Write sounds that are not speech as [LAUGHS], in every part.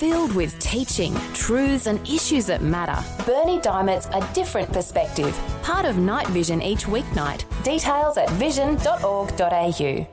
Filled with teaching, truths, and issues that matter. Bernie Diamond's A Different Perspective. Part of Night Vision each weeknight. Details at vision.org.au.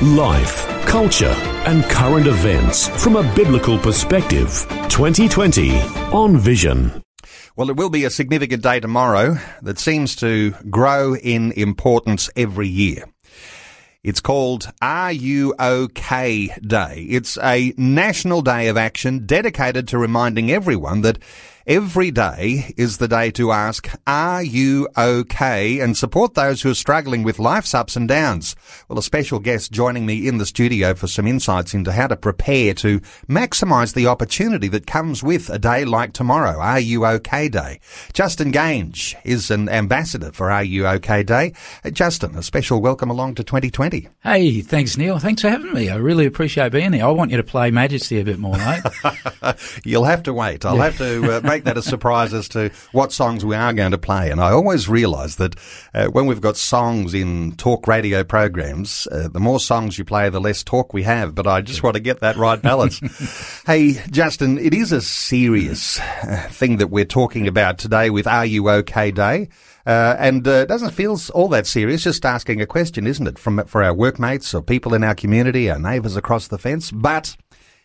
Life, culture, and current events from a biblical perspective. 2020 on Vision. Well, it will be a significant day tomorrow that seems to grow in importance every year. It's called Are You OK Day. It's a national day of action dedicated to reminding everyone that Every day is the day to ask, are you okay? And support those who are struggling with life's ups and downs. Well, a special guest joining me in the studio for some insights into how to prepare to maximise the opportunity that comes with a day like tomorrow, Are You OK Day. Justin Geange is an ambassador for Are You OK Day. Justin, a special welcome along to 2020. Hey, thanks, Neil. Thanks for having me. I really appreciate being here. I want you to play Majesty a bit more, mate. [LAUGHS] You'll have to wait. I'll have to uh, make that a surprise as to what songs we are going to play. And I always realise that uh, when we've got songs in talk radio programs, uh, the more songs you play, the less talk we have. But I just want to get that right balance. [LAUGHS] hey, Justin, it is a serious uh, thing that we're talking about today with Are You OK Day. Uh, and uh, it doesn't feel all that serious, just asking a question, isn't it, from for our workmates or people in our community, our neighbours across the fence? But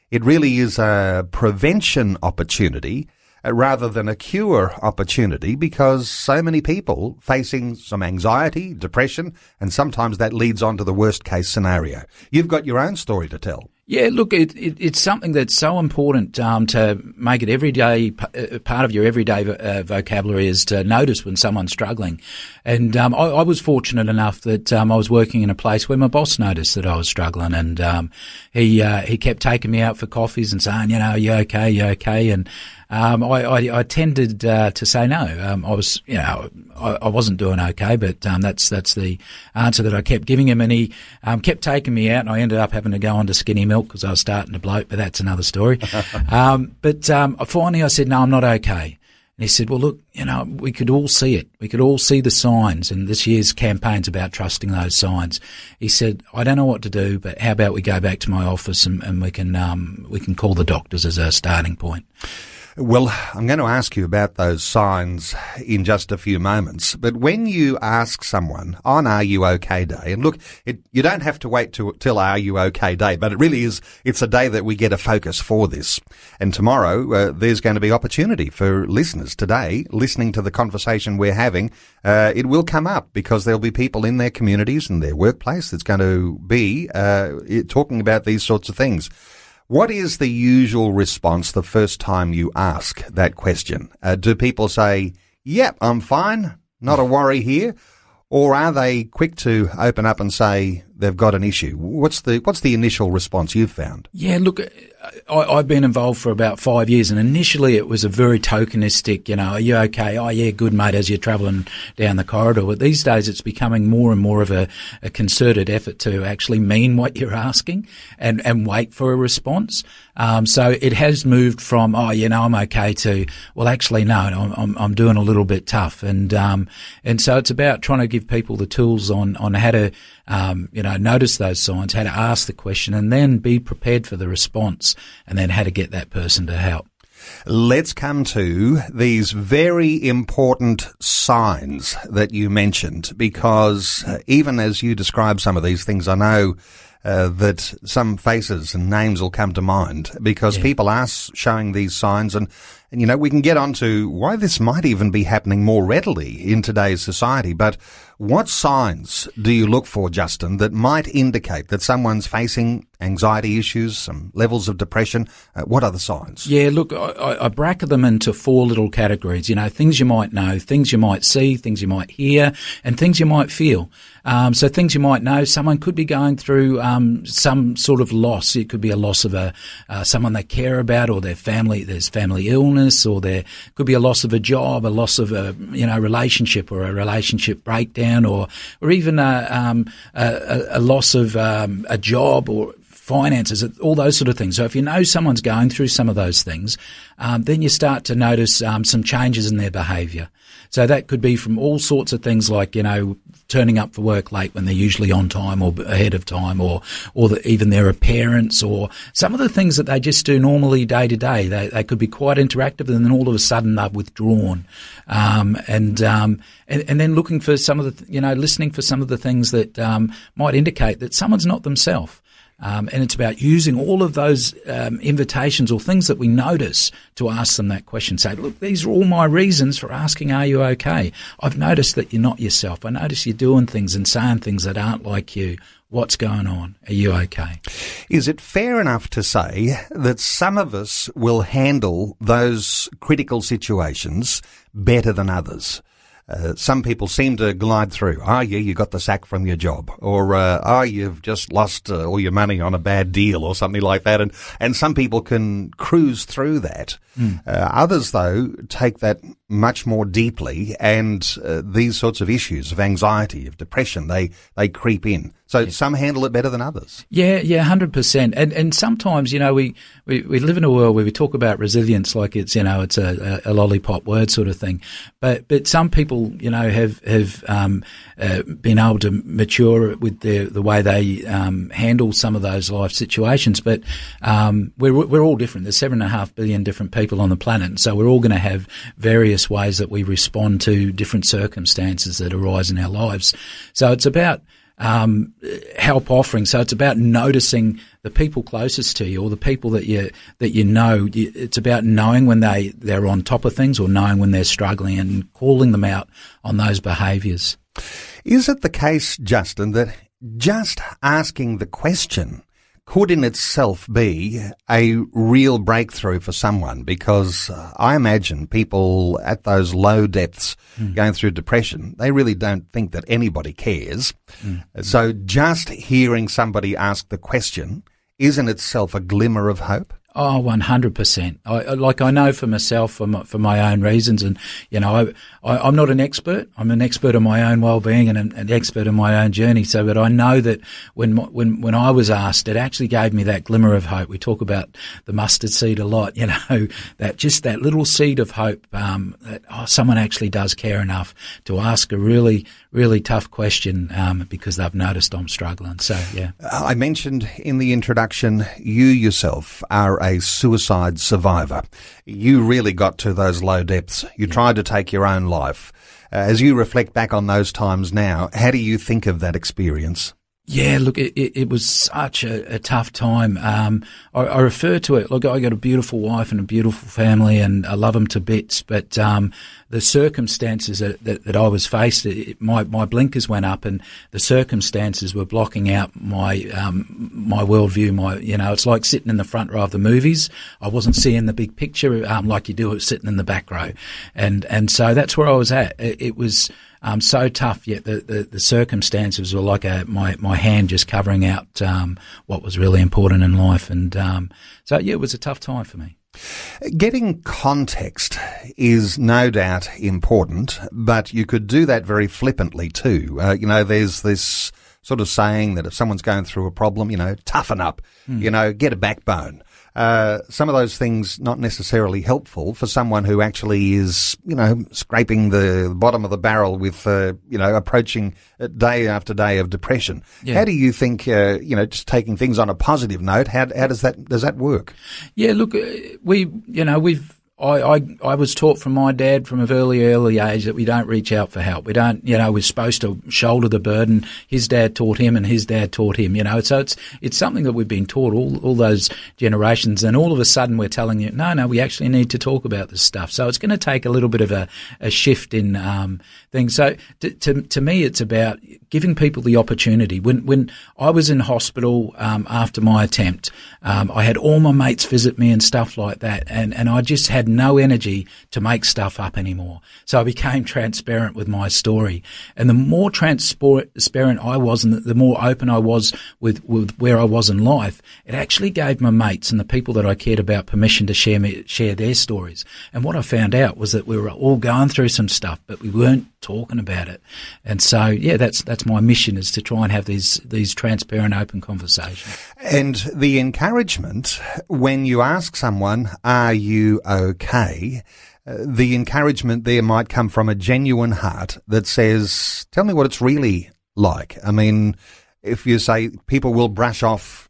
it really is a prevention opportunity rather than a cure opportunity because so many people facing some anxiety, depression, and sometimes that leads on to the worst case scenario. You've got your own story to tell. Yeah, look, it, it, it's something that's so important um, to make it everyday uh, part of your everyday uh, vocabulary is to notice when someone's struggling. And um, I, I, was fortunate enough that um, I was working in a place where my boss noticed that I was struggling, and um, he uh, he kept taking me out for coffees and saying, you know, you okay, you okay, and um, I, I, I, tended uh, to say no. Um, I was, you know, I, I wasn't doing okay, but um, that's that's the answer that I kept giving him, and he um, kept taking me out, and I ended up having to go on to skinny milk because I was starting to bloat. But that's another story. [LAUGHS] Um, but um, finally, I said, "No, I'm not okay." And he said, well, look, you know, we could all see it. We could all see the signs. And this year's campaign's about trusting those signs. He said, I don't know what to do, but how about we go back to my office and, and we can, um, we can call the doctors as a starting point. Well, I'm going to ask you about those signs in just a few moments. But when you ask someone on Are You OK Day, and look, it, you don't have to wait to, till Are You OK Day, but it really is, it's a day that we get a focus for this. And tomorrow, uh, there's going to be opportunity for listeners today listening to the conversation we're having. Uh, it will come up because there'll be people in their communities and their workplace that's going to be uh, talking about these sorts of things. What is the usual response the first time you ask that question? Uh, do people say, yep, I'm fine, not a worry here? Or are they quick to open up and say they've got an issue? What's the, what's the initial response you've found? Yeah, look, I, have been involved for about five years, and initially it was a very tokenistic, you know, are you okay? Oh, yeah, good, mate, as you're travelling down the corridor. But these days it's becoming more and more of a, a concerted effort to actually mean what you're asking and, and wait for a response. Um, so it has moved from, oh, you know, I'm okay to, well, actually, no, I'm, I'm, I'm doing a little bit tough. And, um, and so it's about trying to give people the tools on, on how to, um, you know, notice those signs, how to ask the question and then be prepared for the response and then how to get that person to help. Let's come to these very important signs that you mentioned because uh, even as you describe some of these things, I know uh, that some faces and names will come to mind because yeah. people are showing these signs and, and, you know, we can get on to why this might even be happening more readily in today's society. But what signs do you look for, Justin, that might indicate that someone's facing anxiety issues, some levels of depression? Uh, what are the signs? Yeah, look, I, I, bracket them into four little categories. You know, things you might know, things you might see, things you might hear, and things you might feel. Um, so things you might know, someone could be going through um, some sort of loss. It could be a loss of a uh, someone they care about, or their family. There's family illness, or there could be a loss of a job, a loss of a you know relationship, or a relationship breakdown, or or even a, um, a, a loss of um, a job or finances, all those sort of things. So if you know someone's going through some of those things, um, then you start to notice um, some changes in their behaviour. So that could be from all sorts of things like, you know, turning up for work late when they're usually on time or ahead of time or, or the, even their appearance or some of the things that they just do normally day to day. They, they could be quite interactive and then all of a sudden they're withdrawn. Um, and, um, and, and, then looking for some of the, you know, listening for some of the things that, um, might indicate that someone's not themselves. Um, and it's about using all of those um, invitations or things that we notice to ask them that question. Say, look, these are all my reasons for asking, are you okay? I've noticed that you're not yourself. I notice you're doing things and saying things that aren't like you. What's going on? Are you okay? Is it fair enough to say that some of us will handle those critical situations better than others? Uh, some people seem to glide through. Oh, yeah, you got the sack from your job, or uh, oh, you've just lost uh, all your money on a bad deal, or something like that. And and some people can cruise through that. Mm. others, though, take that much more deeply, and uh, these sorts of issues of anxiety, of depression, they they creep in. So yeah. some handle it better than others. Yeah, yeah, hundred percent. And and sometimes you know we, we, we live in a world where we talk about resilience like it's you know it's a, a, a lollipop word sort of thing, but but some people you know have have um, uh, been able to mature with the the way they um, handle some of those life situations. But um, we're we're all different. There's seven and a half billion different people on the planet, so we're all going to have various ways that we respond to different circumstances that arise in our lives. So it's about um, help offering. So it's about noticing the people closest to you or the people that you that you know. It's about knowing when they they're on top of things or knowing when they're struggling and calling them out on those behaviours. Is it the case, Justin, that just asking the question could in itself be a real breakthrough for someone because uh, I imagine people at those low depths mm. going through depression, they really don't think that anybody cares. Mm. So just hearing somebody ask the question is in itself a glimmer of hope. Oh, 100%. I, like I know for myself, for my, for my own reasons. And, you know, I, am not an expert. I'm an expert on my own well-being and an, an, expert on my own journey. So, but I know that when, when, when I was asked, it actually gave me that glimmer of hope. We talk about the mustard seed a lot, [LAUGHS] you know, that just that little seed of hope, um, that oh, someone actually does care enough to ask a really, really tough question, um, because they've noticed I'm struggling. So, yeah. I mentioned in the introduction, you yourself are suicide survivor. You really got to those low depths. You yeah. tried to take your own life. Uh, as you reflect back on those times now, how do you think of that experience? Yeah, look, it, it, it was such a, a tough time. Um, I, I, refer to it. Look, I got a beautiful wife and a beautiful family, and I love them to bits. But um, the circumstances that, that, that, I was faced, it, my my blinkers went up, and the circumstances were blocking out my um, my worldview. My, you know, it's like sitting in the front row of the movies. I wasn't seeing the big picture um, like you do it sitting in the back row, and and so that's where I was at. it, it was um, so tough. Yet the, the, the, circumstances were like a, my my hand just covering out um, what was really important in life, and um, so yeah, it was a tough time for me. Getting context is no doubt important, but you could do that very flippantly too. Uh, you know, there's this sort of saying that if someone's going through a problem, you know, toughen up, mm. you know, get a backbone. Uh, some of those things not necessarily helpful for someone who actually is, you know, scraping the bottom of the barrel with, uh, you know, approaching day after day of depression. Yeah. How do you think, uh, you know, just taking things on a positive note, how, how does that, does that work? Yeah, look, uh, we, you know, we've, I, I, I was taught from my dad from a very early age that we don't reach out for help. We don't, you know, we're supposed to shoulder the burden. His dad taught him and his dad taught him, you know. So it's, it's something that we've been taught all, all those generations. And all of a sudden we're telling you, no, no, we actually need to talk about this stuff. So it's going to take a little bit of a, a shift in, um, things. So to, to, to me, it's about giving people the opportunity. When, when I was in hospital, um, after my attempt, um, I had all my mates visit me and stuff like that. And, and I just had no energy to make stuff up anymore. So I became transparent with my story. And the more transparent I was and the more open I was with, with where I was in life, it actually gave my mates and the people that I cared about permission to share me, share their stories. And what I found out was that we were all going through some stuff, but we weren't talking about it. And so, yeah, that's that's my mission is to try and have these these transparent, open conversations. And the encouragement when you ask someone, "Are you okay?" Uh, the encouragement there might come from a genuine heart that says, "Tell me what it's really like." I mean, if you say people will brush off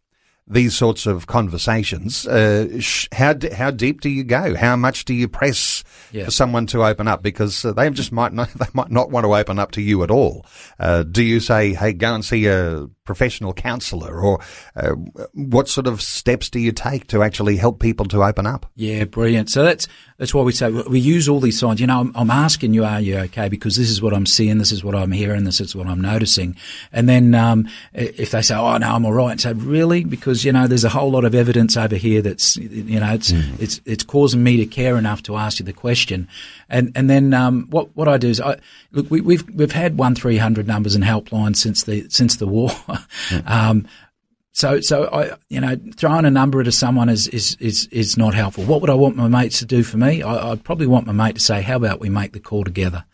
these sorts of conversations, uh, sh- how d- how deep do you go? How much do you press yeah. for someone to open up? Because uh, they just might not [LAUGHS] they might not want to open up to you at all. Uh, do you say, "Hey, go and see a professional counsellor, or uh, what sort of steps do you take to actually help people to open up? Yeah, brilliant. So that's that's why we say we use all these signs. You know, I'm, I'm, asking you, are you okay? Because this is what I'm seeing, this is what I'm hearing, this is what I'm noticing. And then um, if they say, oh no, I'm all right, say, really? Because you know, there's a whole lot of evidence over here that's you know, it's mm. it's it's causing me to care enough to ask you the question. And and then um, what what I do is I look, we, we've, we've had one three hundred numbers and helplines since the since the war. [LAUGHS] Um, so, so I, you know, throwing a number at someone is, is, is, is not helpful. What would I want my mates to do for me? I, would probably want my mate to say, how about we make the call together?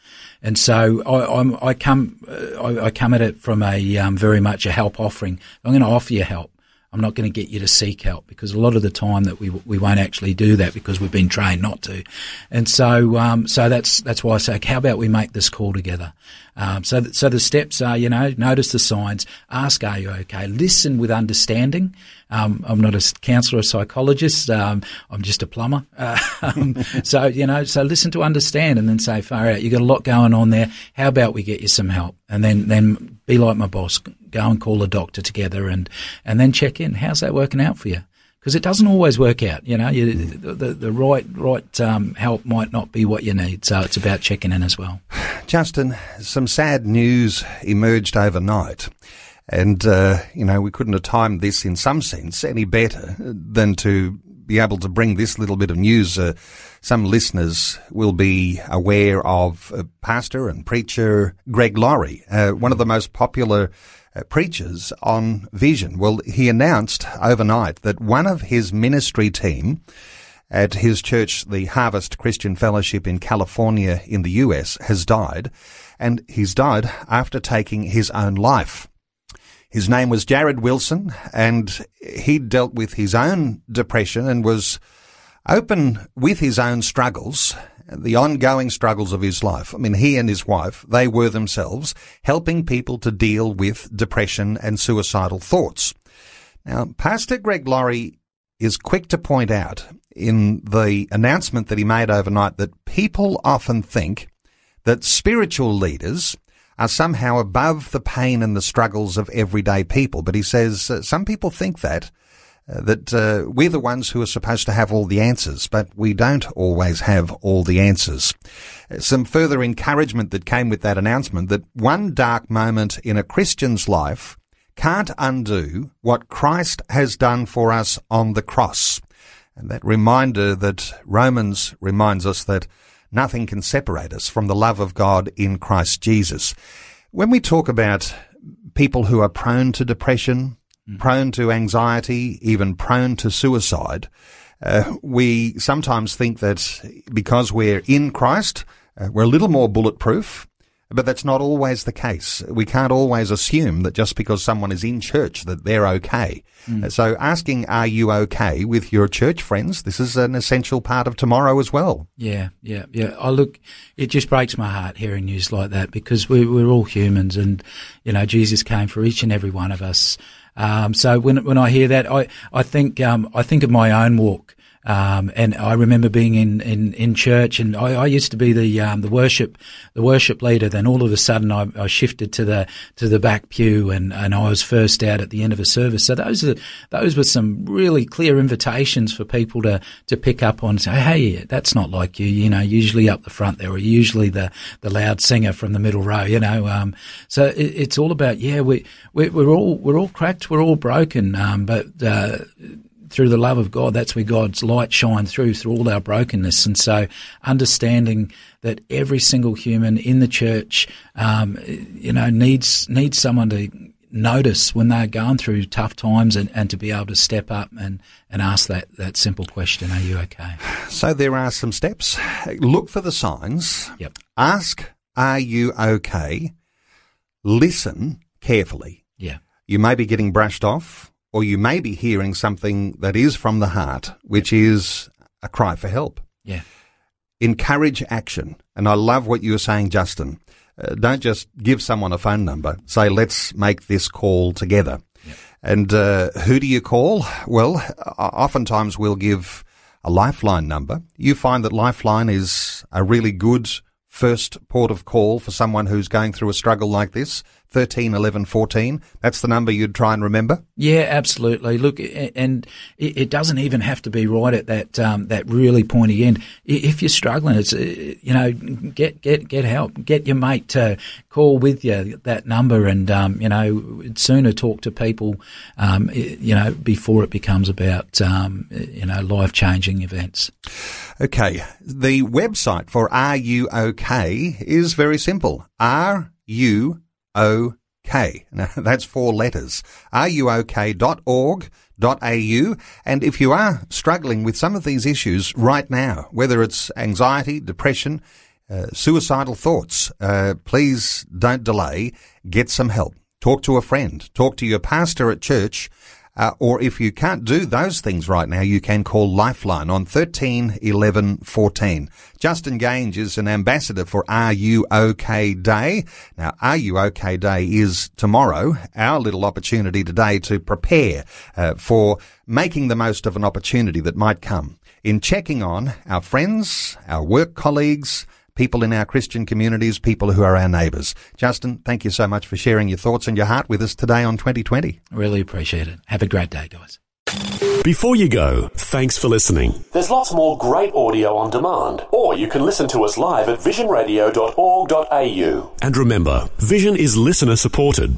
And so I, I'm, I come, uh, I, I, come at it from a, um, very much a help offering. I'm going to offer you help. I'm not going to get you to seek help because a lot of the time that we we won't actually do that because we've been trained not to, and so um, so that's that's why I say how about we make this call together. Um, so so the steps are you know notice the signs, ask are you okay, listen with understanding. Um, I'm not a counsellor or psychologist. Um, I'm just a plumber. Uh, [LAUGHS] so you know, so listen to understand, and then say, "Far out, you've got a lot going on there. How about we get you some help?" And then then be like my boss, go and call a doctor together, and and then check in. How's that working out for you? Because it doesn't always work out. You know, you, the, the, the right right um, help might not be what you need. So it's about checking in as well. [SIGHS] Justin, some sad news emerged overnight. And, uh, you know, we couldn't have timed this in some sense any better than to be able to bring this little bit of news. Uh, some listeners will be aware of uh, pastor and preacher Greg Laurie, uh, one of the most popular Uh, preachers on Vision. Well, he announced overnight that one of his ministry team at his church, the Harvest Christian Fellowship in California in the US, has died, and he's died after taking his own life. His name was Jarrid Wilson, and he dealt with his own depression and was open with his own struggles, the ongoing struggles of his life. I mean, he and his wife, they were themselves helping people to deal with depression and suicidal thoughts. Now, Pastor Greg Laurie is quick to point out in the announcement that he made overnight that people often think that spiritual leaders are somehow above the pain and the struggles of everyday people. But he says uh, some people think that. That uh, we're the ones who are supposed to have all the answers, but we don't always have all the answers. Some further encouragement that came with that announcement that one dark moment in a Christian's life can't undo what Christ has done for us on the cross. And that reminder that Romans reminds us that Nothing can separate us from the love of God in Christ Jesus. When we talk about people who are prone to depression, mm. prone to anxiety, even prone to suicide, uh, we sometimes think that because we're in Christ, uh, we're a little more bulletproof. But that's not always the case. We can't always assume that just because someone is in church that they're okay. Mm. So asking, are you okay with your church friends? This is an essential part of tomorrow as well. Yeah, yeah, yeah. I look, it just breaks my heart hearing news like that because we, we're all humans and, you know, Jesus came for each and every one of us. Um, so when, when I hear that, I, I think, um, I think of my own walk. Um, and I remember being in, in, in church and I, I used to be the, um, the worship, the worship leader. Then all of a sudden I, I, shifted to the, to the back pew and, and I was first out at the end of a service. So those are, those were some really clear invitations for people to, to pick up on and say, Hey, that's not like you. You know, usually up the front there or usually the, the loud singer from the middle row, you know. Um, so it, it's all about, yeah, we, we, we're all, we're all cracked. We're all broken. Um, but, uh, through the love of God, that's where God's light shines through, through all our brokenness. And so understanding that every single human in the church, um, you know, needs, needs someone to notice when they're going through tough times and, and to be able to step up and, and ask that, that simple question, are you okay? So there are some steps. Look for the signs. Yep. Ask Are you okay? Listen carefully. Yeah. You may be getting brushed off, or you may be hearing something that is from the heart, which is a cry for help. Yeah. Encourage action. And I love what you were saying, Justin. Uh, don't just give someone a phone number. Say, let's make this call together. And uh, who do you call? Well, oftentimes we'll give a lifeline number. You find that lifeline is a really good first port of call for someone who's going through a struggle like this. 13, 11, 14. That's the number you'd try and remember? Yeah, absolutely. Look, and it doesn't even have to be right at that, um, that really pointy end. If you're struggling, it's, uh, you know, get, get, get help. Get your mate to call with you that number and, um, you know, sooner talk to people, um, you know, before it becomes about, um, you know, life changing events. Okay. The website for Are You OK is very simple. Are you OK. [LAUGHS] That's four letters. ruok.org.au. And if you are struggling with some of these issues right now, whether it's anxiety, depression, uh, suicidal thoughts, uh, please don't delay. Get some help. Talk to a friend. Talk to your pastor at church uh, or if you can't do those things right now, you can call Lifeline on 13 11 14. Justin Geange is an ambassador for Are You OK Day. Now, Are You OK Day is tomorrow, our little opportunity today to prepare uh, for making the most of an opportunity that might come in checking on our friends, our work colleagues, people in our Christian communities, people who are our neighbours. Justin, thank you so much for sharing your thoughts and your heart with us today on 2020. Really appreciate it. Have a great day, guys. Before you go, thanks for listening. There's lots more great audio on demand, or you can listen to us live at visionradio.org.au. And remember, Vision is listener supported.